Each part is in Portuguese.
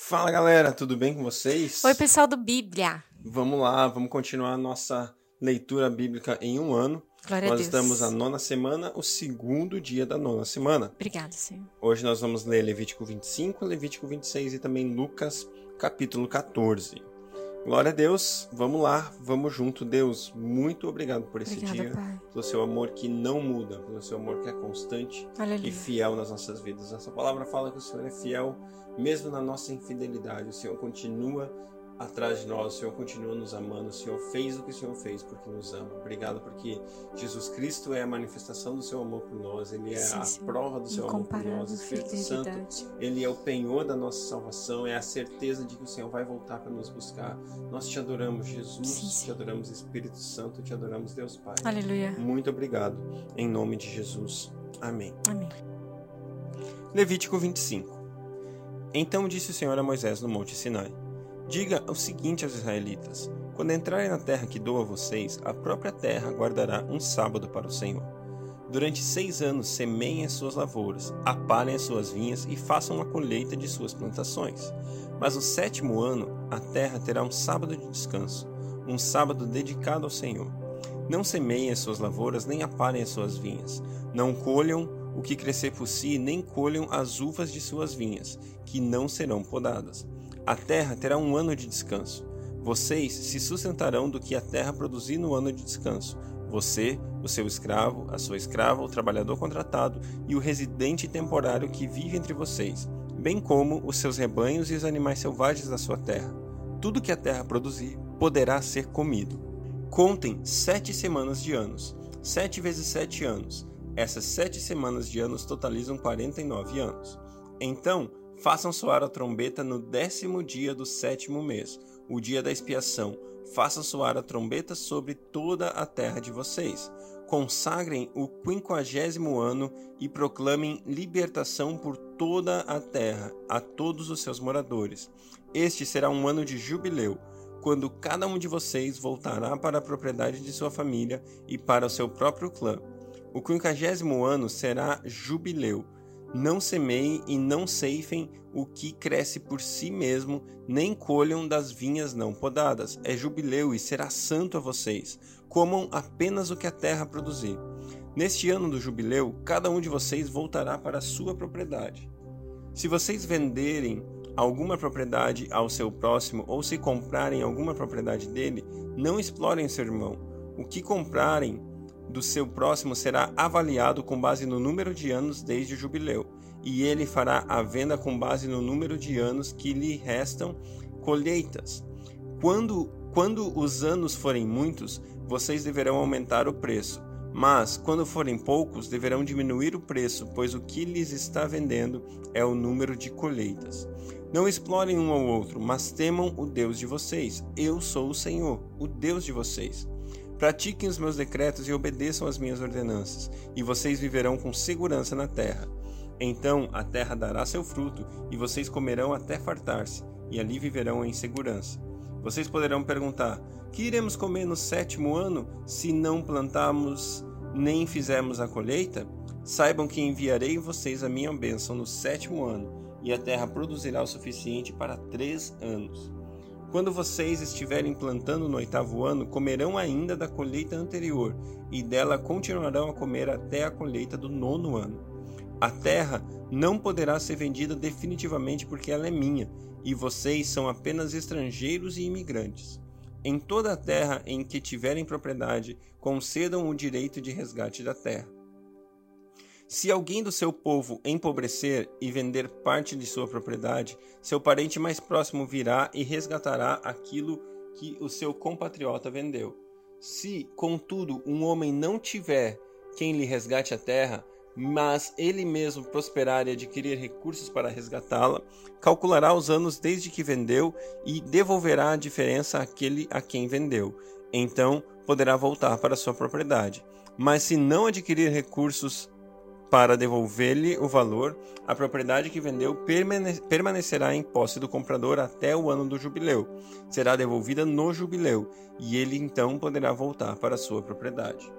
Fala galera, tudo bem com vocês? Oi, pessoal do Bíblia. Vamos lá, vamos continuar a nossa leitura bíblica em um ano. Glória nós a Deus. estamos na nona semana, o segundo dia da nona semana. Obrigada, Senhor. Hoje nós vamos ler Levítico 25, Levítico 26 e também Lucas, capítulo 14. Glória a Deus, vamos lá, vamos junto. Deus, muito obrigado por esse Obrigada, dia, Pai. pelo seu amor que não muda, pelo seu amor que é constante e Aleluia. fiel nas nossas vidas. Essa palavra fala que o Senhor é fiel mesmo na nossa infidelidade. O Senhor continua atrás de nós, o Senhor continua nos amando, o Senhor fez o que o Senhor fez porque nos ama. Obrigado porque Jesus Cristo é a manifestação do seu amor por nós, ele é Sim, a Senhor. prova do seu amor por nós. O Espírito Santo, ele é o penhor da nossa salvação, é a certeza de que o Senhor vai voltar para nos buscar. Nós te adoramos, Jesus, Sim, te adoramos, Espírito Santo, te adoramos, Deus Pai. Aleluia. Muito obrigado, em nome de Jesus. Amém. Amém. Levítico 25 Então disse o Senhor a Moisés no monte Sinai: Diga o seguinte aos israelitas: Quando entrarem na terra que dou a vocês, a própria terra guardará um sábado para o Senhor. Durante seis anos semeiem as suas lavouras, apalhem as suas vinhas e façam a colheita de suas plantações. Mas no sétimo ano, a terra terá um sábado de descanso, um sábado dedicado ao Senhor. Não semeiem as suas lavouras, nem apalhem as suas vinhas. Não colham o que crescer por si, nem colham as uvas de suas vinhas, que não serão podadas. A terra terá um ano de descanso. Vocês se sustentarão do que a terra produzir no ano de descanso. Você, o seu escravo, a sua escrava, o trabalhador contratado e o residente temporário que vive entre vocês, bem como os seus rebanhos e os animais selvagens da sua terra. Tudo que a terra produzir poderá ser comido. Contem sete semanas de anos. Sete vezes sete anos. Essas sete semanas de anos totalizam 49 anos. Então, façam soar a trombeta no décimo dia do sétimo mês, o dia da expiação. Façam soar a trombeta sobre toda a terra de vocês. Consagrem o quinquagésimo ano e proclamem libertação por toda a terra a todos os seus moradores. Este será um ano de jubileu, quando cada um de vocês voltará para a propriedade de sua família e para o seu próprio clã. O quinquagésimo ano será jubileu. Não semeiem e não ceifem o que cresce por si mesmo, nem colham das vinhas não podadas. É jubileu e será santo a vocês. Comam apenas o que a terra produzir. Neste ano do jubileu, cada um de vocês voltará para a sua propriedade. Se vocês venderem alguma propriedade ao seu próximo ou se comprarem alguma propriedade dele, não explorem seu irmão. O que comprarem do seu próximo será avaliado com base no número de anos desde o jubileu, e ele fará a venda com base no número de anos que lhe restam colheitas. Quando, quando os anos forem muitos, vocês deverão aumentar o preço, mas quando forem poucos, deverão diminuir o preço, pois o que lhes está vendendo é o número de colheitas. Não explorem um ao outro, mas temam o Deus de vocês. Eu sou o Senhor, o Deus de vocês. Pratiquem os meus decretos e obedeçam às minhas ordenanças, e vocês viverão com segurança na terra. Então a terra dará seu fruto, e vocês comerão até fartar-se, e ali viverão em segurança. Vocês poderão perguntar: Que iremos comer no sétimo ano, se não plantarmos nem fizermos a colheita? Saibam que enviarei vocês a minha bênção no sétimo ano, e a terra produzirá o suficiente para três anos. Quando vocês estiverem plantando no oitavo ano, comerão ainda da colheita anterior, e dela continuarão a comer até a colheita do nono ano. A terra não poderá ser vendida definitivamente porque ela é minha, e vocês são apenas estrangeiros e imigrantes. Em toda a terra em que tiverem propriedade, concedam o direito de resgate da terra. Se alguém do seu povo empobrecer e vender parte de sua propriedade, seu parente mais próximo virá e resgatará aquilo que o seu compatriota vendeu. Se, contudo, um homem não tiver quem lhe resgate a terra, mas ele mesmo prosperar e adquirir recursos para resgatá-la, calculará os anos desde que vendeu e devolverá a diferença àquele a quem vendeu. Então poderá voltar para sua propriedade. Mas se não adquirir recursos para devolver-lhe o valor, a propriedade que vendeu permane permanecerá em posse do comprador até o ano do jubileu. Será devolvida no jubileu, e ele então poderá voltar para sua propriedade.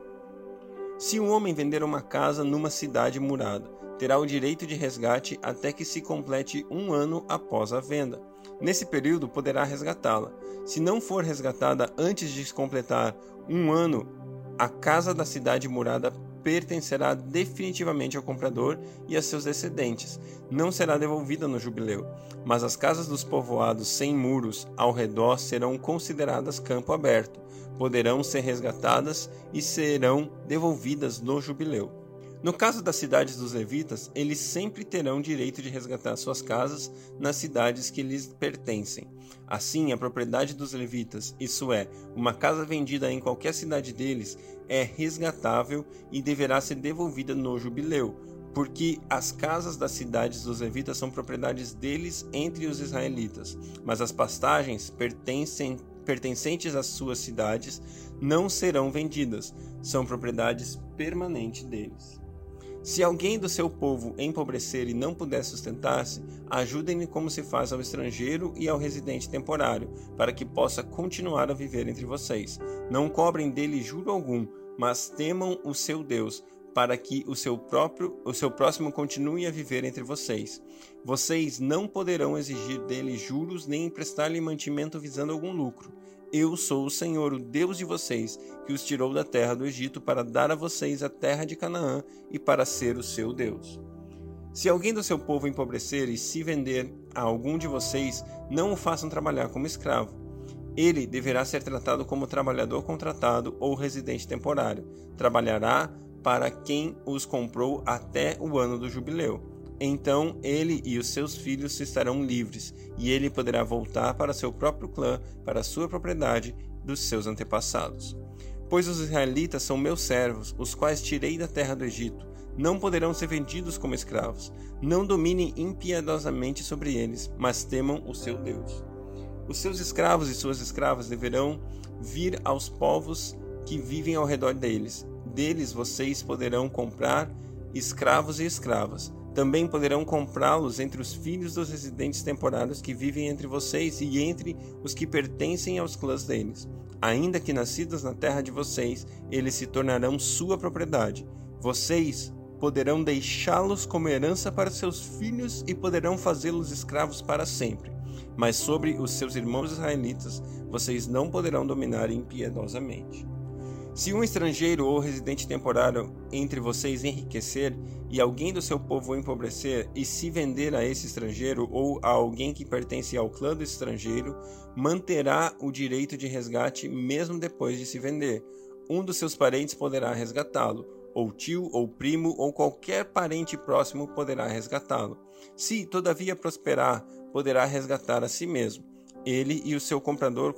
Se um homem vender uma casa numa cidade murada, terá o direito de resgate até que se complete um ano após a venda. Nesse período, poderá resgatá-la. Se não for resgatada antes de se completar um ano, a casa da cidade murada pertencerá definitivamente ao comprador e a seus descendentes. Não será devolvida no jubileu, mas as casas dos povoados sem muros ao redor serão consideradas campo aberto, poderão ser resgatadas e serão devolvidas no jubileu. No caso das cidades dos levitas, eles sempre terão direito de resgatar suas casas nas cidades que lhes pertencem. Assim, a propriedade dos levitas, isso é, uma casa vendida em qualquer cidade deles, é resgatável e deverá ser devolvida no jubileu, porque as casas das cidades dos levitas são propriedades deles entre os israelitas, mas as pastagens pertencem, pertencentes às suas cidades não serão vendidas, são propriedades permanentes deles. Se alguém do seu povo empobrecer e não puder sustentar-se, ajudem-lhe como se faz ao estrangeiro e ao residente temporário, para que possa continuar a viver entre vocês. Não cobrem dele juro algum, mas temam o seu Deus, para que o seu próprio, o seu próximo continue a viver entre vocês. Vocês não poderão exigir dele juros nem emprestar-lhe mantimento visando algum lucro. Eu sou o Senhor, o Deus de vocês, que os tirou da terra do Egito para dar a vocês a terra de Canaã e para ser o seu Deus. Se alguém do seu povo empobrecer e se vender a algum de vocês, não o façam trabalhar como escravo. Ele deverá ser tratado como trabalhador contratado ou residente temporário. Trabalhará para quem os comprou até o ano do jubileu então ele e os seus filhos estarão livres, e ele poderá voltar para seu próprio clã, para sua propriedade dos seus antepassados. Pois os israelitas são meus servos, os quais tirei da terra do Egito. Não poderão ser vendidos como escravos. Não dominem impiedosamente sobre eles, mas temam o seu Deus. Os seus escravos e suas escravas deverão vir aos povos que vivem ao redor deles. Deles vocês poderão comprar escravos e escravas também poderão comprá-los entre os filhos dos residentes temporários que vivem entre vocês e entre os que pertencem aos clãs deles. Ainda que nascidos na terra de vocês, eles se tornarão sua propriedade. Vocês poderão deixá-los como herança para seus filhos e poderão fazê-los escravos para sempre. Mas sobre os seus irmãos israelitas, vocês não poderão dominar impiedosamente. Se um estrangeiro ou residente temporário entre vocês enriquecer e alguém do seu povo empobrecer e se vender a esse estrangeiro ou a alguém que pertence ao clã do estrangeiro, manterá o direito de resgate mesmo depois de se vender. Um dos seus parentes poderá resgatá-lo, ou tio, ou primo, ou qualquer parente próximo poderá resgatá-lo. Se, todavia, prosperar, poderá resgatar a si mesmo. Ele e o seu comprador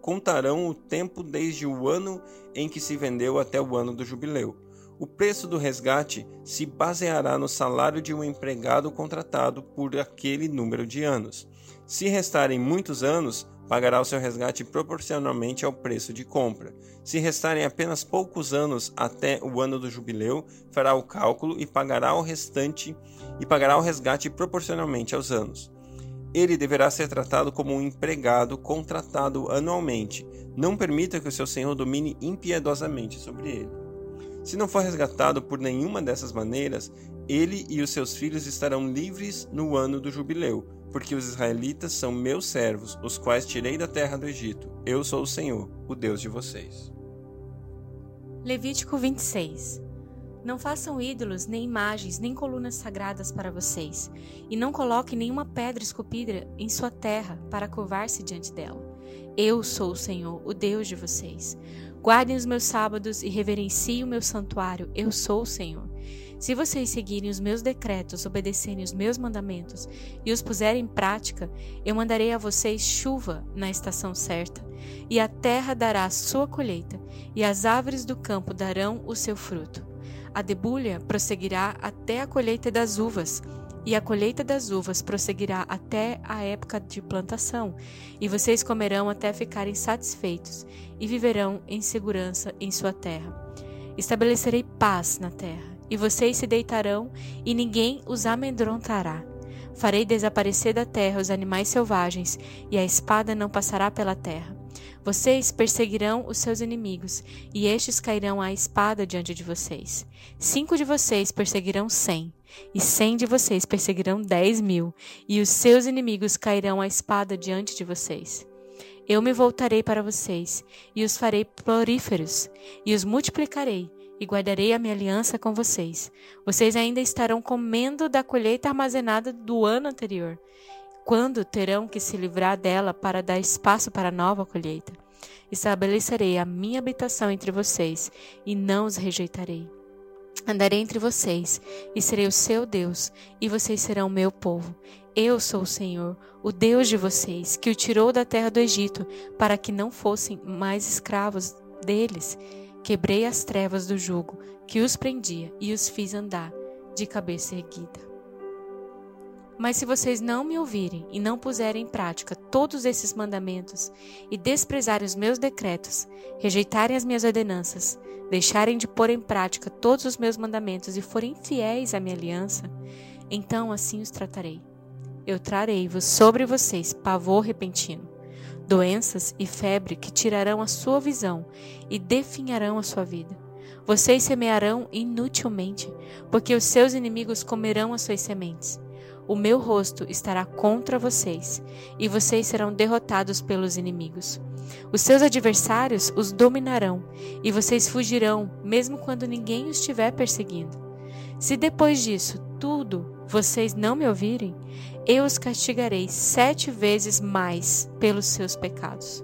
contarão o tempo desde o ano em que se vendeu até o ano do jubileu. O preço do resgate se baseará no salário de um empregado contratado por aquele número de anos. Se restarem muitos anos, pagará o seu resgate proporcionalmente ao preço de compra. Se restarem apenas poucos anos até o ano do jubileu, fará o cálculo e pagará o restante e pagará o resgate proporcionalmente aos anos ele deverá ser tratado como um empregado contratado anualmente. Não permita que o seu senhor domine impiedosamente sobre ele. Se não for resgatado por nenhuma dessas maneiras, ele e os seus filhos estarão livres no ano do jubileu, porque os israelitas são meus servos, os quais tirei da terra do Egito. Eu sou o Senhor, o Deus de vocês. Levítico 26 não façam ídolos, nem imagens, nem colunas sagradas para vocês, e não coloquem nenhuma pedra esculpida em sua terra para curvar-se diante dela. Eu sou o Senhor, o Deus de vocês. Guardem os meus sábados e reverenciem o meu santuário. Eu sou o Senhor. Se vocês seguirem os meus decretos, obedecerem os meus mandamentos e os puserem em prática, eu mandarei a vocês chuva na estação certa, e a terra dará a sua colheita, e as árvores do campo darão o seu fruto. A debulha prosseguirá até a colheita das uvas, e a colheita das uvas prosseguirá até a época de plantação, e vocês comerão até ficarem satisfeitos, e viverão em segurança em sua terra. Estabelecerei paz na terra, e vocês se deitarão, e ninguém os amedrontará. Farei desaparecer da terra os animais selvagens, e a espada não passará pela terra. Vocês perseguirão os seus inimigos, e estes cairão à espada diante de vocês. Cinco de vocês perseguirão cem, e cem de vocês perseguirão dez mil, e os seus inimigos cairão à espada diante de vocês. Eu me voltarei para vocês, e os farei floríferos, e os multiplicarei, e guardarei a minha aliança com vocês. Vocês ainda estarão comendo da colheita armazenada do ano anterior, quando terão que se livrar dela para dar espaço para a nova colheita. Estabelecerei a minha habitação entre vocês e não os rejeitarei. Andarei entre vocês e serei o seu Deus, e vocês serão o meu povo. Eu sou o Senhor, o Deus de vocês, que o tirou da terra do Egito, para que não fossem mais escravos deles. Quebrei as trevas do jugo que os prendia e os fiz andar de cabeça erguida. Mas se vocês não me ouvirem e não puserem em prática todos esses mandamentos e desprezarem os meus decretos, rejeitarem as minhas ordenanças, deixarem de pôr em prática todos os meus mandamentos e forem fiéis à minha aliança, então assim os tratarei. Eu trarei-vos sobre vocês pavor repentino, doenças e febre que tirarão a sua visão e definharão a sua vida. Vocês semearão inutilmente, porque os seus inimigos comerão as suas sementes. O meu rosto estará contra vocês, e vocês serão derrotados pelos inimigos. Os seus adversários os dominarão, e vocês fugirão, mesmo quando ninguém os estiver perseguindo. Se depois disso tudo vocês não me ouvirem, eu os castigarei sete vezes mais pelos seus pecados.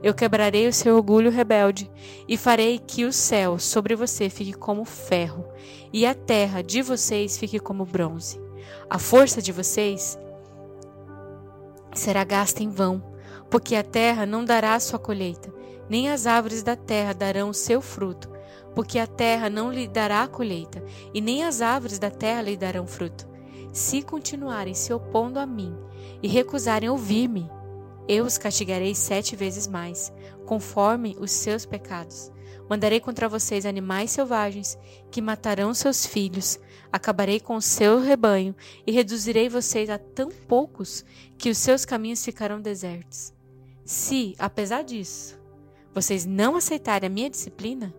Eu quebrarei o seu orgulho rebelde e farei que o céu sobre você fique como ferro e a terra de vocês fique como bronze. A força de vocês será gasta em vão, porque a terra não dará sua colheita, nem as árvores da terra darão o seu fruto, porque a terra não lhe dará colheita, e nem as árvores da terra lhe darão fruto. Se continuarem se opondo a mim e recusarem ouvir-me, eu os castigarei sete vezes mais, conforme os seus pecados. Mandarei contra vocês animais selvagens que matarão seus filhos, acabarei com o seu rebanho e reduzirei vocês a tão poucos que os seus caminhos ficarão desertos. Se, apesar disso, vocês não aceitarem a minha disciplina,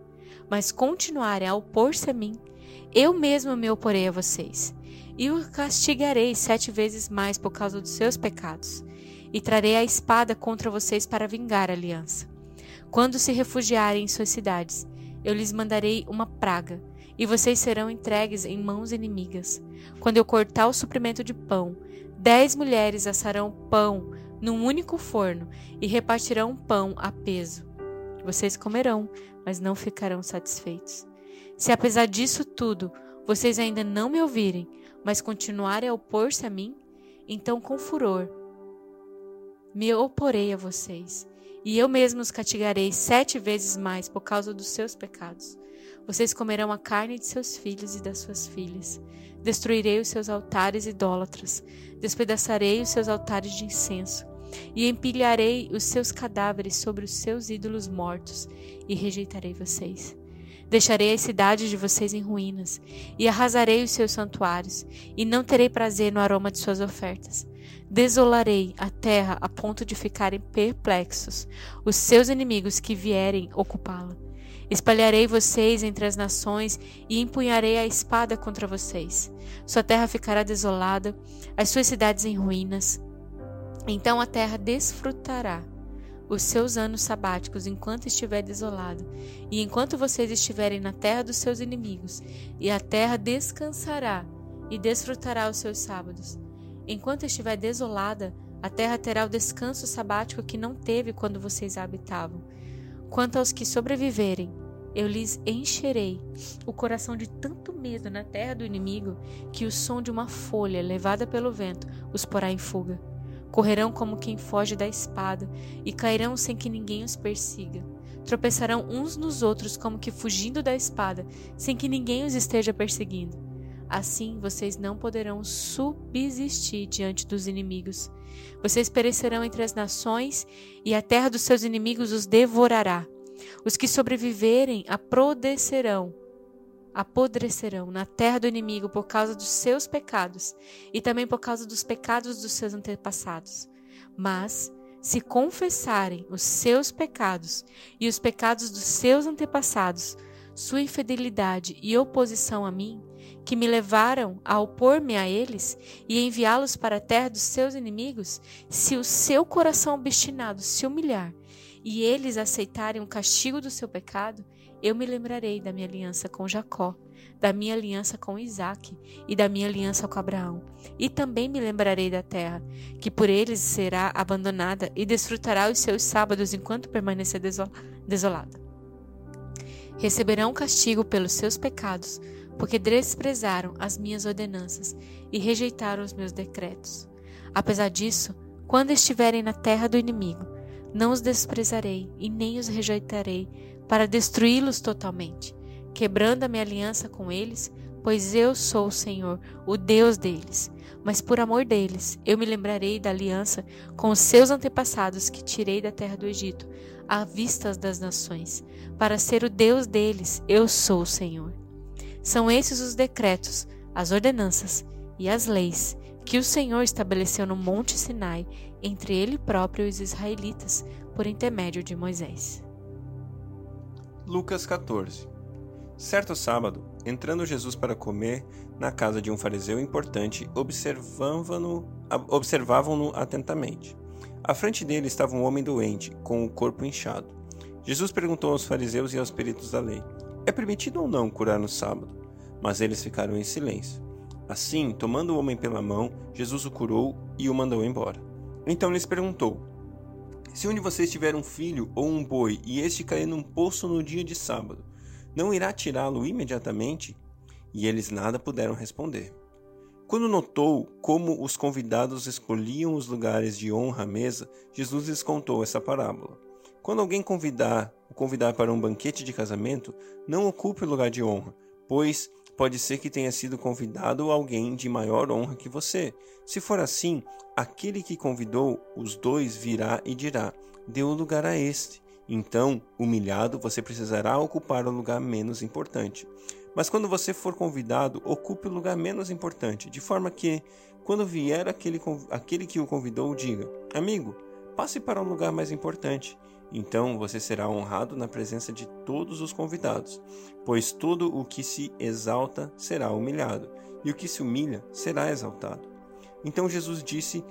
mas continuarem a opor-se a mim, eu mesmo me oporei a vocês e o castigarei sete vezes mais por causa dos seus pecados, e trarei a espada contra vocês para vingar a aliança. Quando se refugiarem em suas cidades, eu lhes mandarei uma praga, e vocês serão entregues em mãos inimigas. Quando eu cortar o suprimento de pão, dez mulheres assarão pão num único forno e repartirão pão a peso. Vocês comerão, mas não ficarão satisfeitos. Se apesar disso tudo vocês ainda não me ouvirem, mas continuarem a opor-se a mim, então com furor me oporei a vocês, e eu mesmo os castigarei sete vezes mais por causa dos seus pecados. Vocês comerão a carne de seus filhos e das suas filhas. Destruirei os seus altares idólatras, despedaçarei os seus altares de incenso, e empilharei os seus cadáveres sobre os seus ídolos mortos, e rejeitarei vocês. Deixarei as cidades de vocês em ruínas, e arrasarei os seus santuários, e não terei prazer no aroma de suas ofertas. Desolarei a terra a ponto de ficarem perplexos os seus inimigos que vierem ocupá-la. Espalharei vocês entre as nações e empunharei a espada contra vocês. Sua terra ficará desolada, as suas cidades em ruínas. Então a terra desfrutará os seus anos sabáticos enquanto estiver desolado, e enquanto vocês estiverem na terra dos seus inimigos, e a terra descansará e desfrutará os seus sábados. Enquanto estiver desolada, a terra terá o descanso sabático que não teve quando vocês a habitavam. Quanto aos que sobreviverem, eu lhes encherei o coração de tanto medo na terra do inimigo que o som de uma folha levada pelo vento os porá em fuga. Correrão como quem foge da espada e cairão sem que ninguém os persiga. Tropeçarão uns nos outros como que fugindo da espada, sem que ninguém os esteja perseguindo. Assim vocês não poderão subsistir diante dos inimigos. Vocês perecerão entre as nações e a terra dos seus inimigos os devorará. Os que sobreviverem a prodecerão apodrecerão na terra do inimigo por causa dos seus pecados e também por causa dos pecados dos seus antepassados. Mas, se confessarem os seus pecados e os pecados dos seus antepassados, sua infidelidade e oposição a mim, que me levaram a opor-me a eles e enviá-los para a terra dos seus inimigos, se o seu coração obstinado se humilhar e eles aceitarem o castigo do seu pecado, eu me lembrarei da minha aliança com Jacó, da minha aliança com Isaque e da minha aliança com Abraão. E também me lembrarei da terra, que por eles será abandonada e desfrutará os seus sábados enquanto permanecer desolada. Receberão castigo pelos seus pecados, porque desprezaram as minhas ordenanças e rejeitaram os meus decretos. Apesar disso, quando estiverem na terra do inimigo, não os desprezarei e nem os rejeitarei, para destruí-los totalmente, quebrando a minha aliança com eles, pois eu sou o Senhor, o Deus deles. Mas por amor deles, eu me lembrarei da aliança com os seus antepassados que tirei da terra do Egito, à vista das nações. Para ser o Deus deles, eu sou o Senhor. São esses os decretos, as ordenanças e as leis que o Senhor estabeleceu no Monte Sinai entre ele próprio e os israelitas, por intermédio de Moisés. Lucas 14 Certo sábado, entrando Jesus para comer na casa de um fariseu importante, observavam-no observavam atentamente. À frente dele estava um homem doente, com o corpo inchado. Jesus perguntou aos fariseus e aos peritos da lei: É permitido ou não curar no sábado? Mas eles ficaram em silêncio. Assim, tomando o homem pela mão, Jesus o curou e o mandou embora. Então lhes perguntou: Se onde vocês tiver um filho ou um boi e este cair num poço no dia de sábado, não irá tirá-lo imediatamente? E eles nada puderam responder. Quando notou como os convidados escolhiam os lugares de honra à mesa, Jesus lhes contou essa parábola. Quando alguém convidar o convidar para um banquete de casamento, não ocupe o lugar de honra, pois pode ser que tenha sido convidado alguém de maior honra que você. Se for assim, aquele que convidou os dois virá e dirá: o lugar a este. Então, humilhado, você precisará ocupar o lugar menos importante. Mas quando você for convidado, ocupe o lugar menos importante, de forma que, quando vier aquele, aquele que o convidou, diga: Amigo, passe para um lugar mais importante. Então você será honrado na presença de todos os convidados, pois todo o que se exalta será humilhado, e o que se humilha será exaltado. Então Jesus disse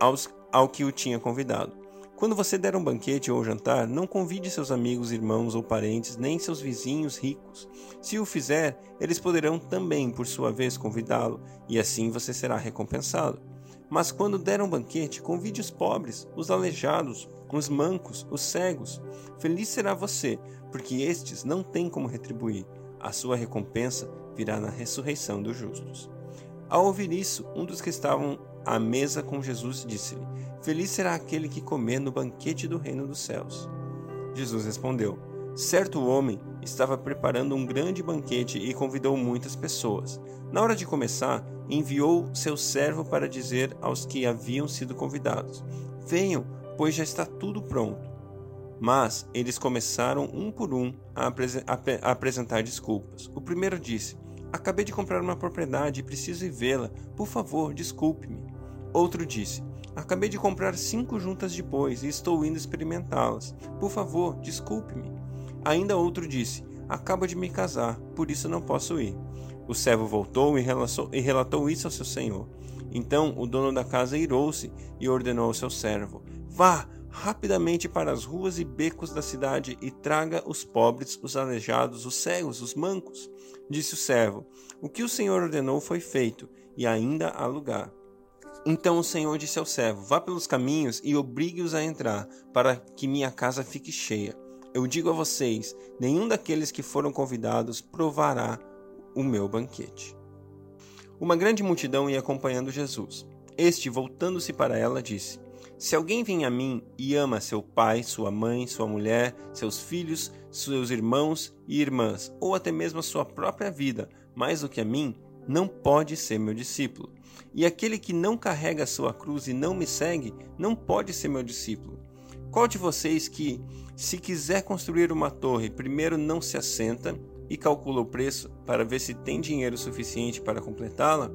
aos, ao que o tinha convidado: Quando você der um banquete ou jantar, não convide seus amigos, irmãos ou parentes, nem seus vizinhos ricos. Se o fizer, eles poderão também, por sua vez, convidá-lo, e assim você será recompensado. Mas quando der um banquete, convide os pobres, os aleijados, os mancos, os cegos. Feliz será você, porque estes não têm como retribuir. A sua recompensa virá na ressurreição dos justos. Ao ouvir isso, um dos que estavam à mesa com Jesus disse-lhe: Feliz será aquele que comer no banquete do reino dos céus. Jesus respondeu: Certo homem estava preparando um grande banquete e convidou muitas pessoas. Na hora de começar, enviou seu servo para dizer aos que haviam sido convidados: Venham, pois já está tudo pronto. Mas eles começaram um por um a, apres a apresentar desculpas. O primeiro disse: Acabei de comprar uma propriedade e preciso ir vê-la. Por favor, desculpe-me. Outro disse: Acabei de comprar cinco juntas de bois e estou indo experimentá-las. Por favor, desculpe-me. Ainda outro disse: Acabo de me casar, por isso não posso ir. O servo voltou e relatou, e relatou isso ao seu senhor. Então o dono da casa irou-se e ordenou ao seu servo: Vá rapidamente para as ruas e becos da cidade e traga os pobres, os aleijados, os cegos, os mancos. Disse o servo: O que o Senhor ordenou foi feito, e ainda há lugar. Então o Senhor disse ao servo: Vá pelos caminhos e obrigue-os a entrar, para que minha casa fique cheia. Eu digo a vocês: nenhum daqueles que foram convidados provará o meu banquete. Uma grande multidão ia acompanhando Jesus. Este, voltando-se para ela, disse: se alguém vem a mim e ama seu pai, sua mãe, sua mulher, seus filhos, seus irmãos e irmãs, ou até mesmo a sua própria vida, mais do que a mim, não pode ser meu discípulo. E aquele que não carrega a sua cruz e não me segue, não pode ser meu discípulo. Qual de vocês que, se quiser construir uma torre, primeiro não se assenta, e calcula o preço para ver se tem dinheiro suficiente para completá-la?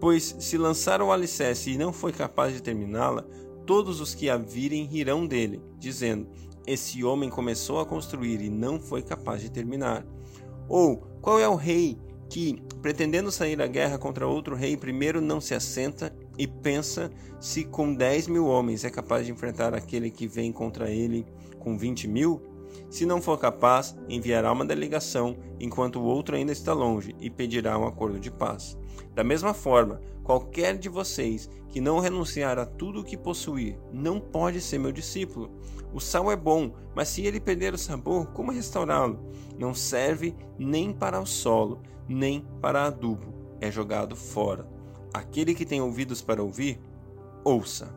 Pois se lançar o alicerce e não foi capaz de terminá-la, todos os que a virem rirão dele, dizendo: Esse homem começou a construir e não foi capaz de terminar. Ou qual é o rei que, pretendendo sair à guerra contra outro rei, primeiro não se assenta e pensa se com 10 mil homens é capaz de enfrentar aquele que vem contra ele com 20 mil? Se não for capaz, enviará uma delegação enquanto o outro ainda está longe e pedirá um acordo de paz. Da mesma forma, qualquer de vocês que não renunciar a tudo o que possuir não pode ser meu discípulo. O sal é bom, mas se ele perder o sabor, como restaurá-lo? Não serve nem para o solo, nem para adubo. É jogado fora. Aquele que tem ouvidos para ouvir, ouça.